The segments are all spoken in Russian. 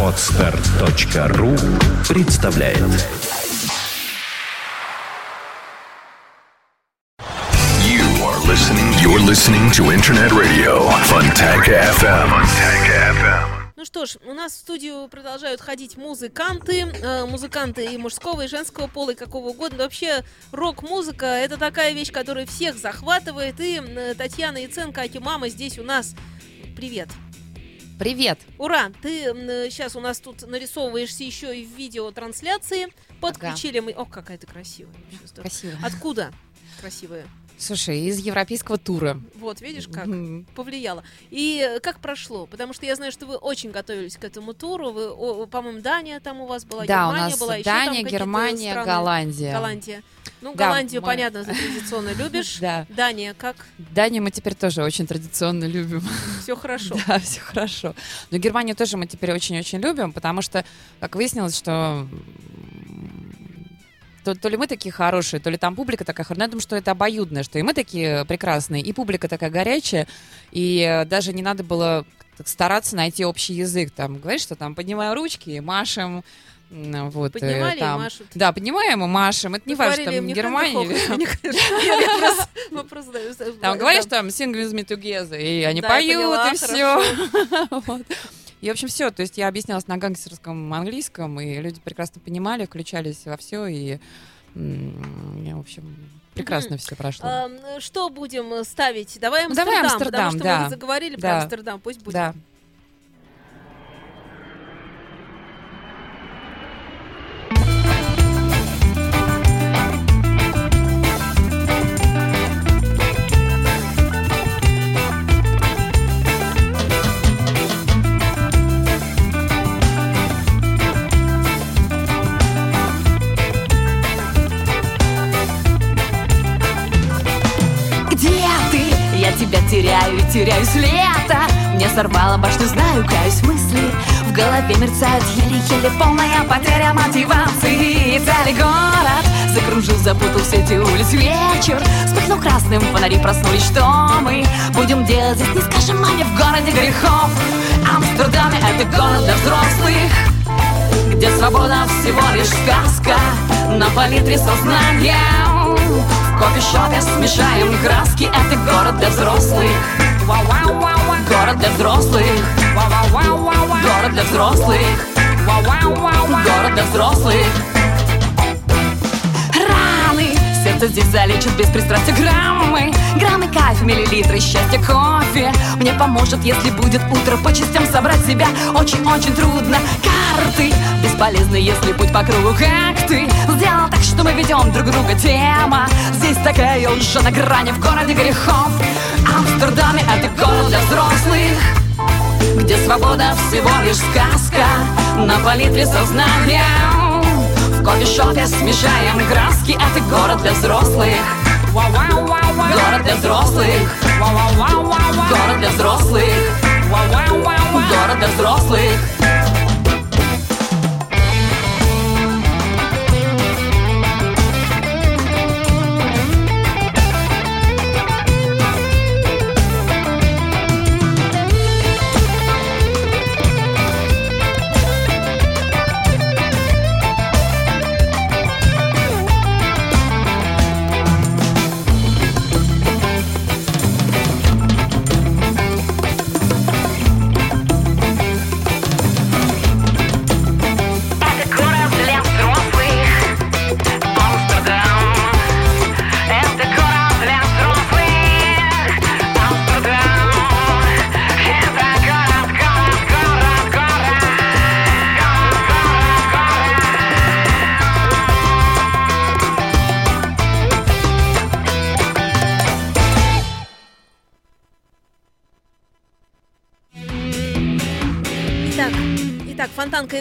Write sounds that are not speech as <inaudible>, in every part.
Отстар.ру представляет You are listening. You're listening to Internet Radio Fontanka FM. Fontanka FM. Ну что ж, у нас в студию продолжают ходить музыканты, э, музыканты и мужского, и женского пола, и какого угодно. Вообще, рок-музыка — это такая вещь, которая всех захватывает. И э, Татьяна Яценко, Аки-мама здесь у нас. Привет. Привет. Ура! Ты сейчас у нас тут нарисовываешься еще и в видеотрансляции. Подключили мы... О, какая ты красивая. Спасибо. Откуда красивая? Слушай, из европейского тура. Вот, видишь, как Мгм. повлияло. И э, как прошло? Потому что я знаю, что вы очень готовились к этому туру. Вы, по-моему, Дания там у вас была, Да, у Германия нас была, еще там Дания, Германия, страны. Голландия. Голландия. Ну, Да, Голландию, мы- понятно, ты традиционно <laughs> любишь. Да. Дания, как? Данию мы теперь тоже очень традиционно любим. Все хорошо. <laughs> Да, все хорошо. Но Германию тоже мы теперь очень-очень любим, потому что, как выяснилось, что то, то ли мы такие хорошие, то ли там публика такая хорошая. Но я думаю, что это обоюдное, что и мы такие прекрасные, и публика такая горячая, и э, даже не надо было стараться найти общий язык. Там говоришь, что там поднимаем ручки, машем, м, вот, э, Поднимали и там, машут. Да, поднимаем и машем. Это не важно, Говорили, там Германия <laughs> там говоришь, там sing with me together, и они поют, и все. <laughs> И, в общем, все. То есть я объяснялась на гангстерском английском, и люди прекрасно понимали, включались во все, и, в общем, прекрасно все прошло. Что будем ставить? Давай давай Амстердам, потому что да. мы заговорили про Да. Амстердам. Пусть будет. Теряю и теряю с лета Мне сорвало башню, знаю, каюсь мысли. В голове мерцают еле-еле полная потеря мотивации. Целый город закружил, запутал все эти улиц вечер Вспыхнул красным, фонари проснулись, что мы Будем делать? Здесь, не скажем маме в городе грехов. Амстердаме это город для взрослых где свобода всего лишь сказка На палитре сознания. В кофешопе смешаем краски Это город для взрослых Город для взрослых. Город для взрослых. Город для взрослых. Раны. Сердце здесь залечит без пристрастия граммы. Граммы кайфа, миллилитры счастья, кофе. Мне поможет, если будет утро. По частям собрать себя очень-очень трудно. Карты. Бесполезны, если путь по кругу Как ты. Сделал так, что мы ведем друг друга Тема. Здесь такая уже на грани В городе грехов Амстердаме это город для взрослых где свобода всего лишь сказка На палитре сознания. В кофешопе смешаем краски Это город для взрослых. Город для взрослых. Город для взрослых. Город для взрослых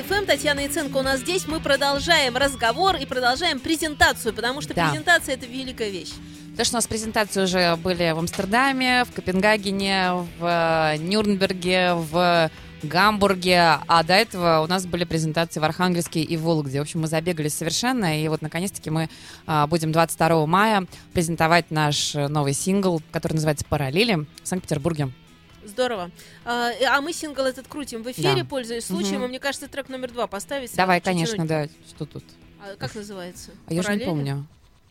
ФМ, Татьяна Яценко у нас здесь. Мы продолжаем разговор и продолжаем презентацию, потому что Да. презентация это великая вещь. То, что у нас презентации уже были в Амстердаме, в Копенгагене, в э, Нюрнберге, в Гамбурге, а до этого у нас были презентации в Архангельске и Вологде. В общем, мы забегались совершенно, и вот наконец-таки мы а, будем 22 мая презентовать наш новый сингл, который называется «Параллели» в Санкт-Петербурге. Здорово. А, и- а мы сингл этот крутим в эфире, Да. пользуясь случаем. И мне кажется, трек номер два поставить. Давай, конечно, да. Что тут? А как называется? А я же не помню.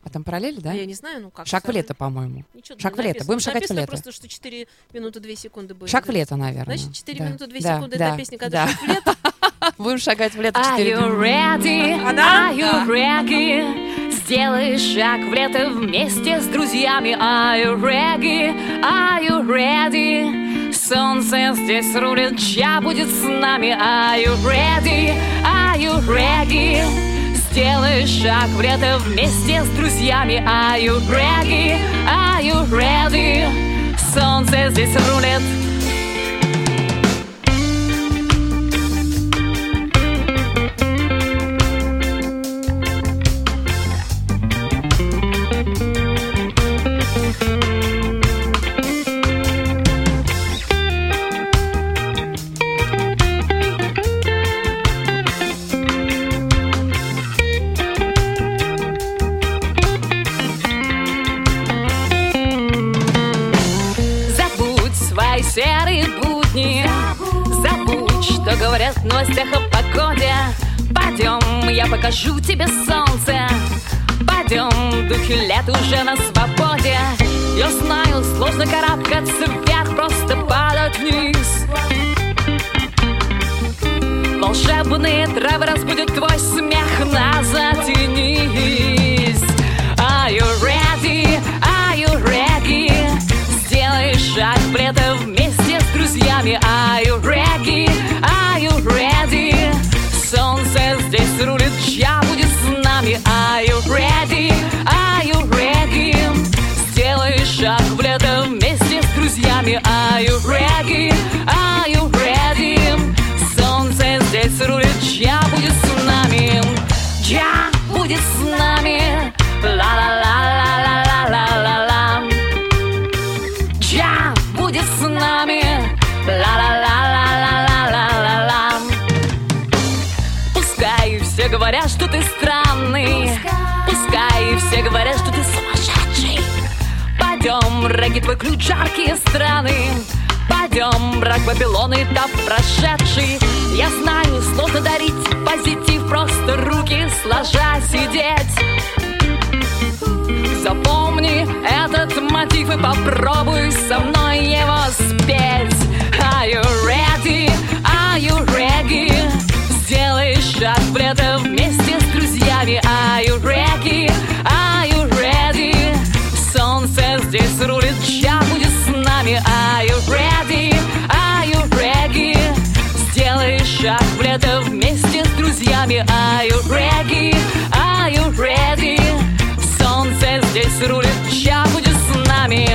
А там параллели, да? А Я не знаю, ну как. Шаг в лето, по-моему. Шаг в лето. Будем шагать в Написано лето. просто, что 4 минуты 2 секунды будет. Шаг в лето, наверное. Значит, 4 Да. минуты 2 Да, секунды да, это песня, когда да. шаг в лето. <laughs> Будем шагать в лето Are 4 you ready? Она? Are you ready? Сделай шаг в лето вместе с друзьями. Are you ready? Are you ready? Солнце здесь рулит, чья будет с нами. Are you ready? Are you ready? Сделай шаг в лето вместе с друзьями. Are you ready? Are you ready? Солнце здесь рулит. Новостях о погоде. Пойдем, я покажу тебе солнце. Пойдем, духи лет уже на свободе. Я знаю, сложно карабкаться вверх Просто падать вниз. Волшебные травы разбудят твой смех на затянись Are you ready? Are you ready? Сделай шаг в лето вместе с друзьями ready? Are you ready? Солнце здесь рулит, чья будет с нами. Чья будет с нами. Ла-ла-ла-ла-ла-ла-ла-ла. Чья будет с нами. Ла-ла-ла-ла-ла-ла-ла-ла. Пускай все говорят, что ты странный. Пускай все говорят, что ты сумасшедший. Пойдем, регги твой ключ, жаркие страны Пойдем, брак Вавилона этап прошедший Я знаю, сложно дарить позитив Просто руки сложа сидеть Запомни этот мотив и попробуй со мной его спеть Are you ready? Are you ready? Сделай шаг в лето вместе с друзьями Are you ready? Are you ready? Солнце здесь рулит, Are you ready? Are you ready? Сделай шаг в лето вместе с друзьями Are you ready? Are you ready? Солнце здесь рулит, чья будет с нами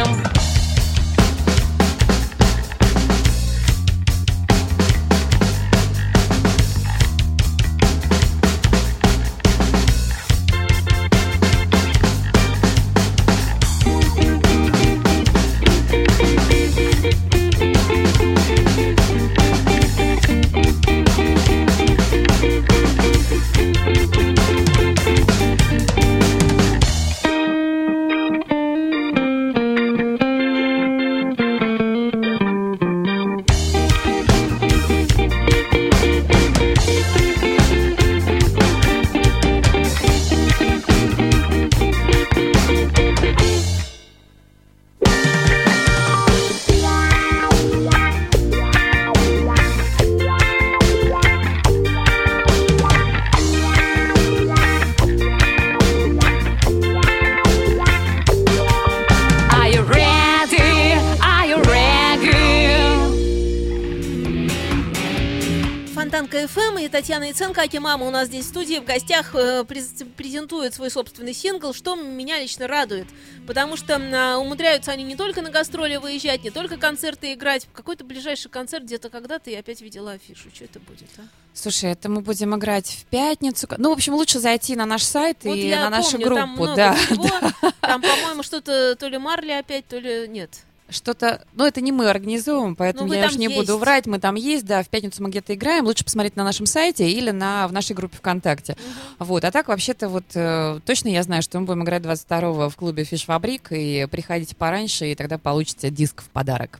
и Татьяна Яценко, Аки Мама у нас здесь в студии в гостях э, през- презентует свой собственный сингл, что меня лично радует, потому что а, умудряются они не только на гастроли выезжать, не только концерты играть, какой-то ближайший концерт где-то когда-то я опять видела афишу, что это будет, а? Слушай, это мы будем играть в пятницу. Ну, в общем, лучше зайти на наш сайт Вот и на нашу помню, там группу. много да, всего. <laughs> Там, по-моему, что-то то ли Марли опять, то ли нет. Что-то, ну это не мы организуем, поэтому Ну, я уж не есть. буду врать, мы там есть, да, в пятницу мы где-то играем, лучше посмотреть на нашем сайте или на, в нашей группе ВКонтакте. Вот, а так вообще-то вот э, точно я знаю, что мы будем играть 22-го в клубе Фиш Фабрик, и приходите пораньше, и тогда получите диск в подарок.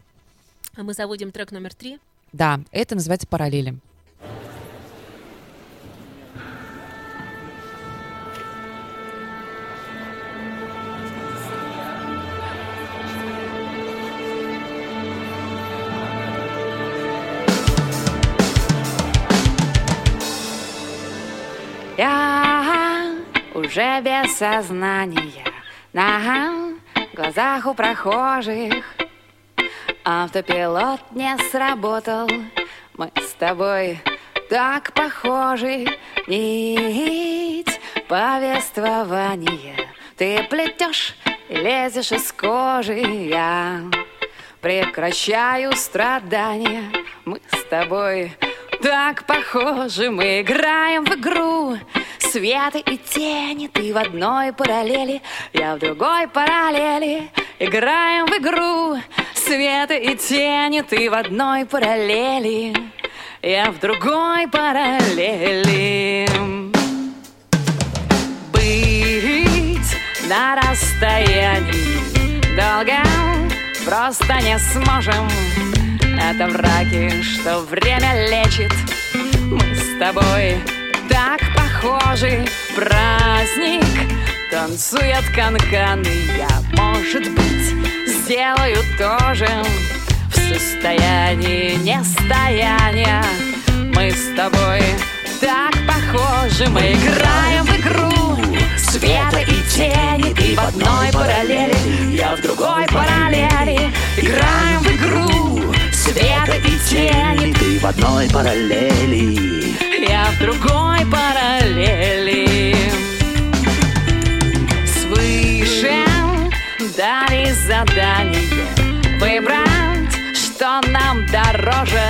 А мы заводим трек номер три. Да, это называется «Параллели». Уже без сознания. На глазах у прохожих Автопилот не сработал, мы с тобой так похожи. Нить повествования. Ты плетешь и лезешь из кожи. Я прекращаю страдания. Мы с тобой так похожи. Мы играем в игру Света и тени Ты в одной параллели Я в другой параллели. Играем в игру Света и тени Ты в одной параллели Я в другой параллели. Быть на расстоянии Долго просто не сможем. Это враки, что время лечит. Мы с тобой так похожи Праздник. Танцует канканы Я, может быть, сделаю тоже В состоянии нестояния Мы с тобой так похожи. Мы играем в игру Света и тени Ты в одной параллели Я в другой параллели. Играем в игру Света и тени Ты в одной параллели. Я в другой параллели. Свыше дали задание Выбрать, что нам дороже.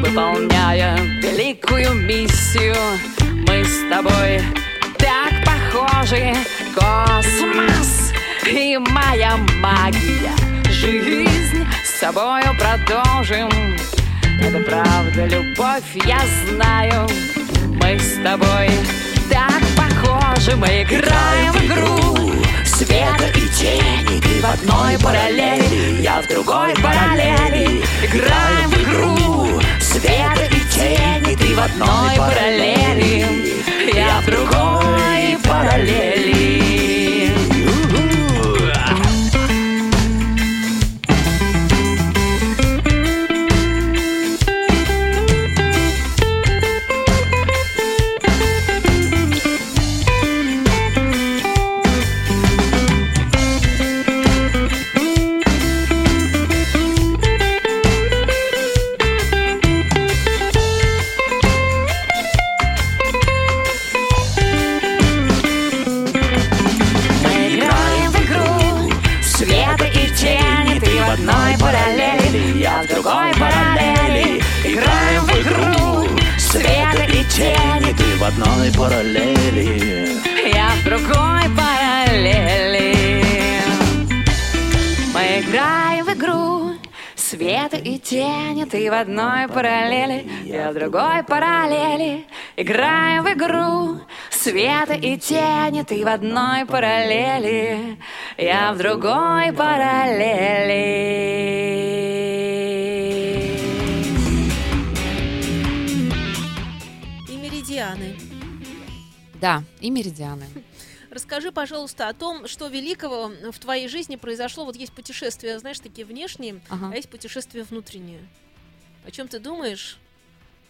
Выполняя великую миссию Мы с тобой так похожи. Космос и моя магия. Жизнь собою продолжим. Это правда, любовь, я знаю. Мы с тобой так похожи. Мы играем в игру Света и тени Ты в одной параллели Я в другой параллели. Играем в игру Света и тени Ты в одной параллели Я в другой параллели Света и тени Ты в одной параллели Я в другой параллели Играем в игру Света и тени Ты в одной параллели Я в другой параллели И меридианы. Да, и «Меридианы». Расскажи, пожалуйста, о том, что великого в твоей жизни произошло. Вот есть путешествия, знаешь, такие внешние, Ага. а есть путешествия внутренние. О чем ты думаешь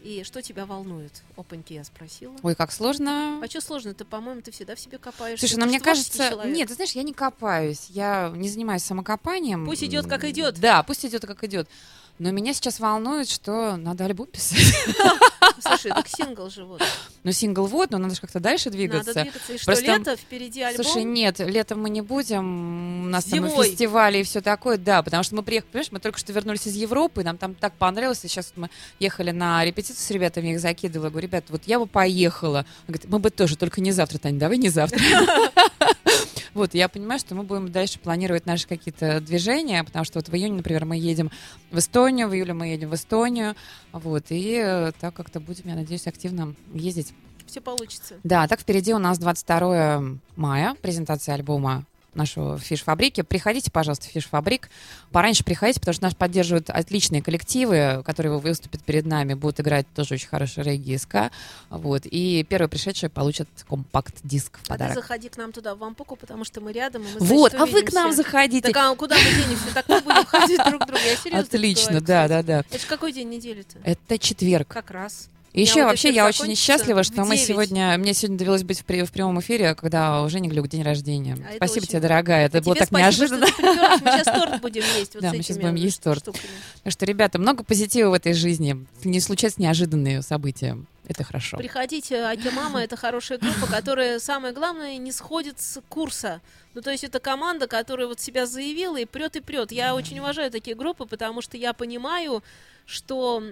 и что тебя волнует? Опаньки, я спросила. Ой, как сложно. А что сложно-то, по-моему, ты всегда в себе копаешь. Слушай, Ты ну мне кажется, человек. нет, ты знаешь, я не копаюсь, я не занимаюсь самокопанием. Пусть идет, как идет. Да, пусть идет, как идет. Но меня сейчас волнует, что надо альбом писать. <laughs> Слушай, так сингл же вот. Ну, сингл вот, но надо же как-то дальше двигаться. Надо двигаться. И что, Просто- лето, впереди альбом? Слушай, нет, летом мы не будем, у нас там и Зимой. фестивали и все такое, да, потому что мы приехали, понимаешь, мы только что вернулись из Европы, нам там так понравилось, и сейчас мы ехали на репетицию с ребятами, я их закидывала, говорю, ребят, вот я бы поехала. Он говорит, мы бы тоже, только не завтра, Таня, давай не завтра. <laughs> Вот, я понимаю, что мы будем дальше планировать наши какие-то движения, потому что вот в июне, например, мы едем в Эстонию, в июле мы едем в Эстонию, вот, и э, так как-то будем, я надеюсь, активно ездить Все получится. да, так впереди у нас 22 мая, презентация альбома нашу фиш-фабрики. Приходите, пожалуйста, в фиш-фабрик. Пораньше приходите, потому что нас поддерживают отличные коллективы, которые выступят перед нами, будут играть тоже очень хороший регги и ска. Вот. И первые пришедшие получат компакт-диск в А ты подарок. заходи к нам туда, в Вампуку, потому что мы рядом, и мы, Вот, значит, а вы к нам увидимся. заходите. Так а куда мы денемся? Так мы будем ходить друг к другу. Я серьезно Отлично, да, да, да. Это же какой день недели-то? Это четверг. Как раз. И еще вот вообще я очень счастлива, что мы 9. сегодня, мне сегодня довелось быть в, при- в прямом эфире, когда у Жени Глюк день рождения. А Спасибо очень- тебе, дорогая, это А было так спасибо, неожиданно. Мы сейчас торт <laughs> будем есть. Вот Да, мы этими будем есть торт. штуками. Так что, ребята, много позитива в этой жизни. Не случаются неожиданные события. Это хорошо. Приходите, Аки Мама это хорошая группа, которая, самое главное, не сходит с курса. Ну, то есть это команда, которая вот себя заявила и прет и прет. Я очень уважаю такие группы, потому что я понимаю, что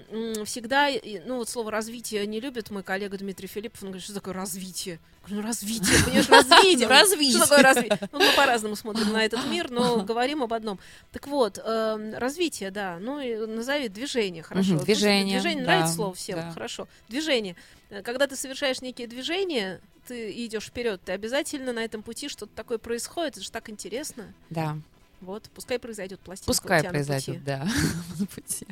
всегда, ну, вот слово развитие не любит мой коллега Дмитрий Филиппов. Он говорит, что такое развитие? Я говорю, ну, развитие, понимаешь, <laughs> развитие. Развитие. Что такое развитие? Ну, мы по-разному смотрим на этот мир, но <laughs> говорим об одном. Так вот, эм, развитие, да, ну, назови движение, хорошо. Движение, Движение нравится слово всем, хорошо. Движение. Э, Когда ты совершаешь некие движения, ты идешь вперед, ты обязательно на этом пути что-то такое происходит, это же так интересно. Да. Вот, пускай произойдет пластинка. Пускай произойдет, да. <laughs> на пути.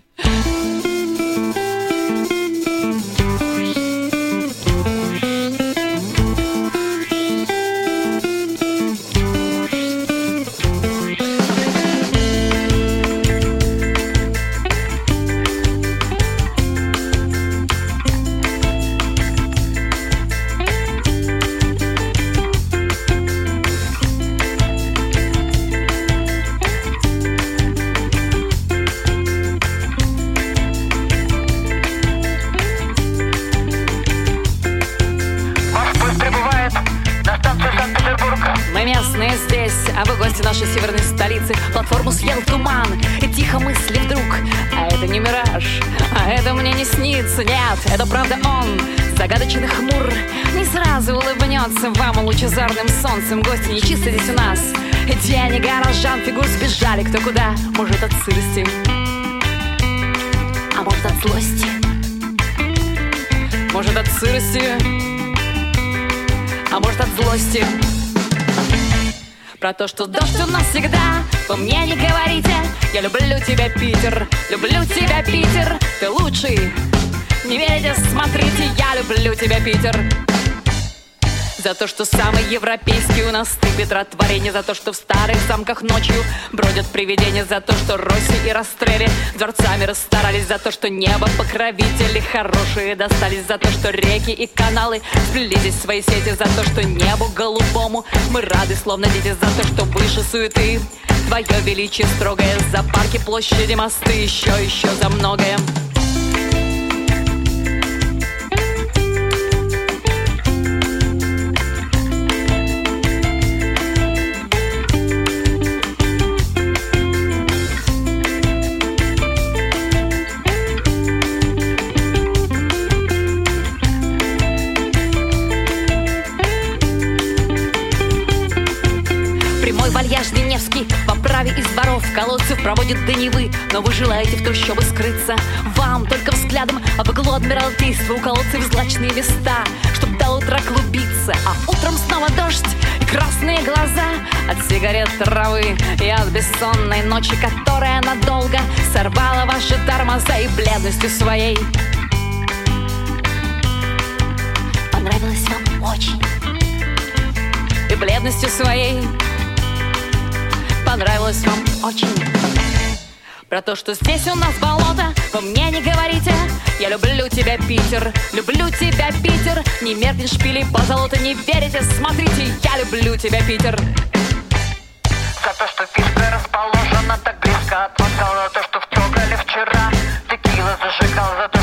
Гости нашей северной столицы Платформу съел туман, и тихо мысли вдруг. А это не мираж, а это мне не снится. Нет, это правда он, загадочный хмур. Не сразу улыбнется вам лучезарным солнцем. Гости нечисто здесь у нас. И тени горожан фигур сбежали кто куда. Может от сырости, а может от злости. Может от сырости, а может от злости про то, что дождь у нас всегда. Вы мне не говорите Я люблю тебя, Питер Люблю тебя, Питер. Ты лучший Не верите, смотрите Я люблю тебя, Питер за то, что самый европейский у нас ты, Петра, творение За то, что в старых замках ночью бродят привидения. За то, что Росси и Растрелли дворцами расстарались. За то, что небо покровители хорошие достались. За то, что реки и каналы сплели здесь свои сети. За то, что небу голубому мы рады, словно дети. За то, что выше суеты Твое величие строгое. За парки, площади, мосты Еще, еще за многое Вы желаете в трущобы скрыться? Вам только взглядом обыгло адмиралтейство У колодцев злачные места Чтоб до утра клубиться. А утром снова дождь и красные глаза От сигарет травы и от бессонной ночи Которая надолго сорвала ваши тормоза И бледностью своей. Понравилось вам очень. И бледностью своей. Понравилось вам очень Про то, что здесь у нас болото, вы мне не говорите. Я люблю тебя, Питер, люблю тебя, Питер. Не меркнет шпили по золоту, не верите, смотрите Я люблю тебя, Питер. За то, что Питер расположена так близко от вокзала За то, что в Трогале вчера. Текила зажигал За то,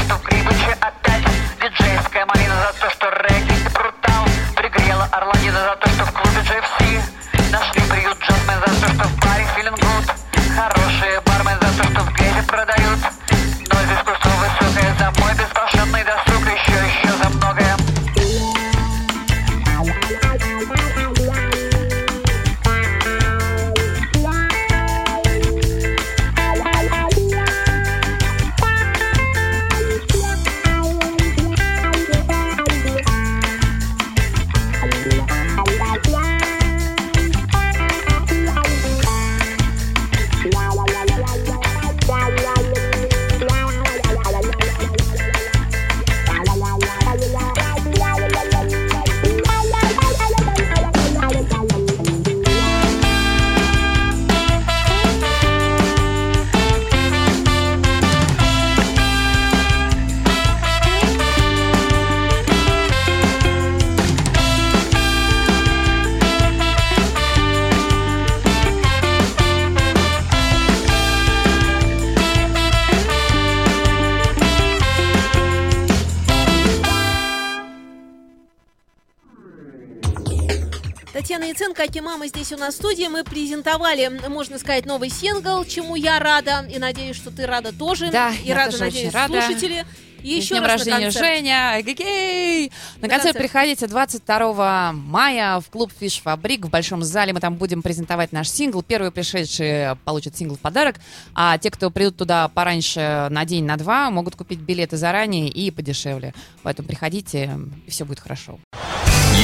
Аки Мама здесь у нас в студии. Мы презентовали, можно сказать, новый сингл, чему я рада. И надеюсь, что ты рада тоже. Да, и я рада, тоже надеюсь, очень рада. слушатели. И еще днем раз рождения, на концерт. Женя! Эгегей! На, На концерт концерт. приходите 22 мая в клуб Фиш Фабрик в Большом зале. Мы там будем презентовать наш сингл. Первые пришедшие получат сингл в подарок, а те, кто придут туда пораньше на день, на два, могут купить билеты заранее и подешевле. Поэтому приходите, и все будет хорошо.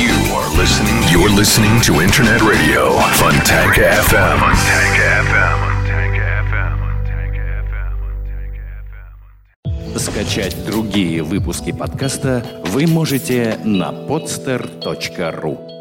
You are listening. You're listening to Internet Radio. Funtank FM. Скачать другие выпуски подкаста вы можете на podster.ru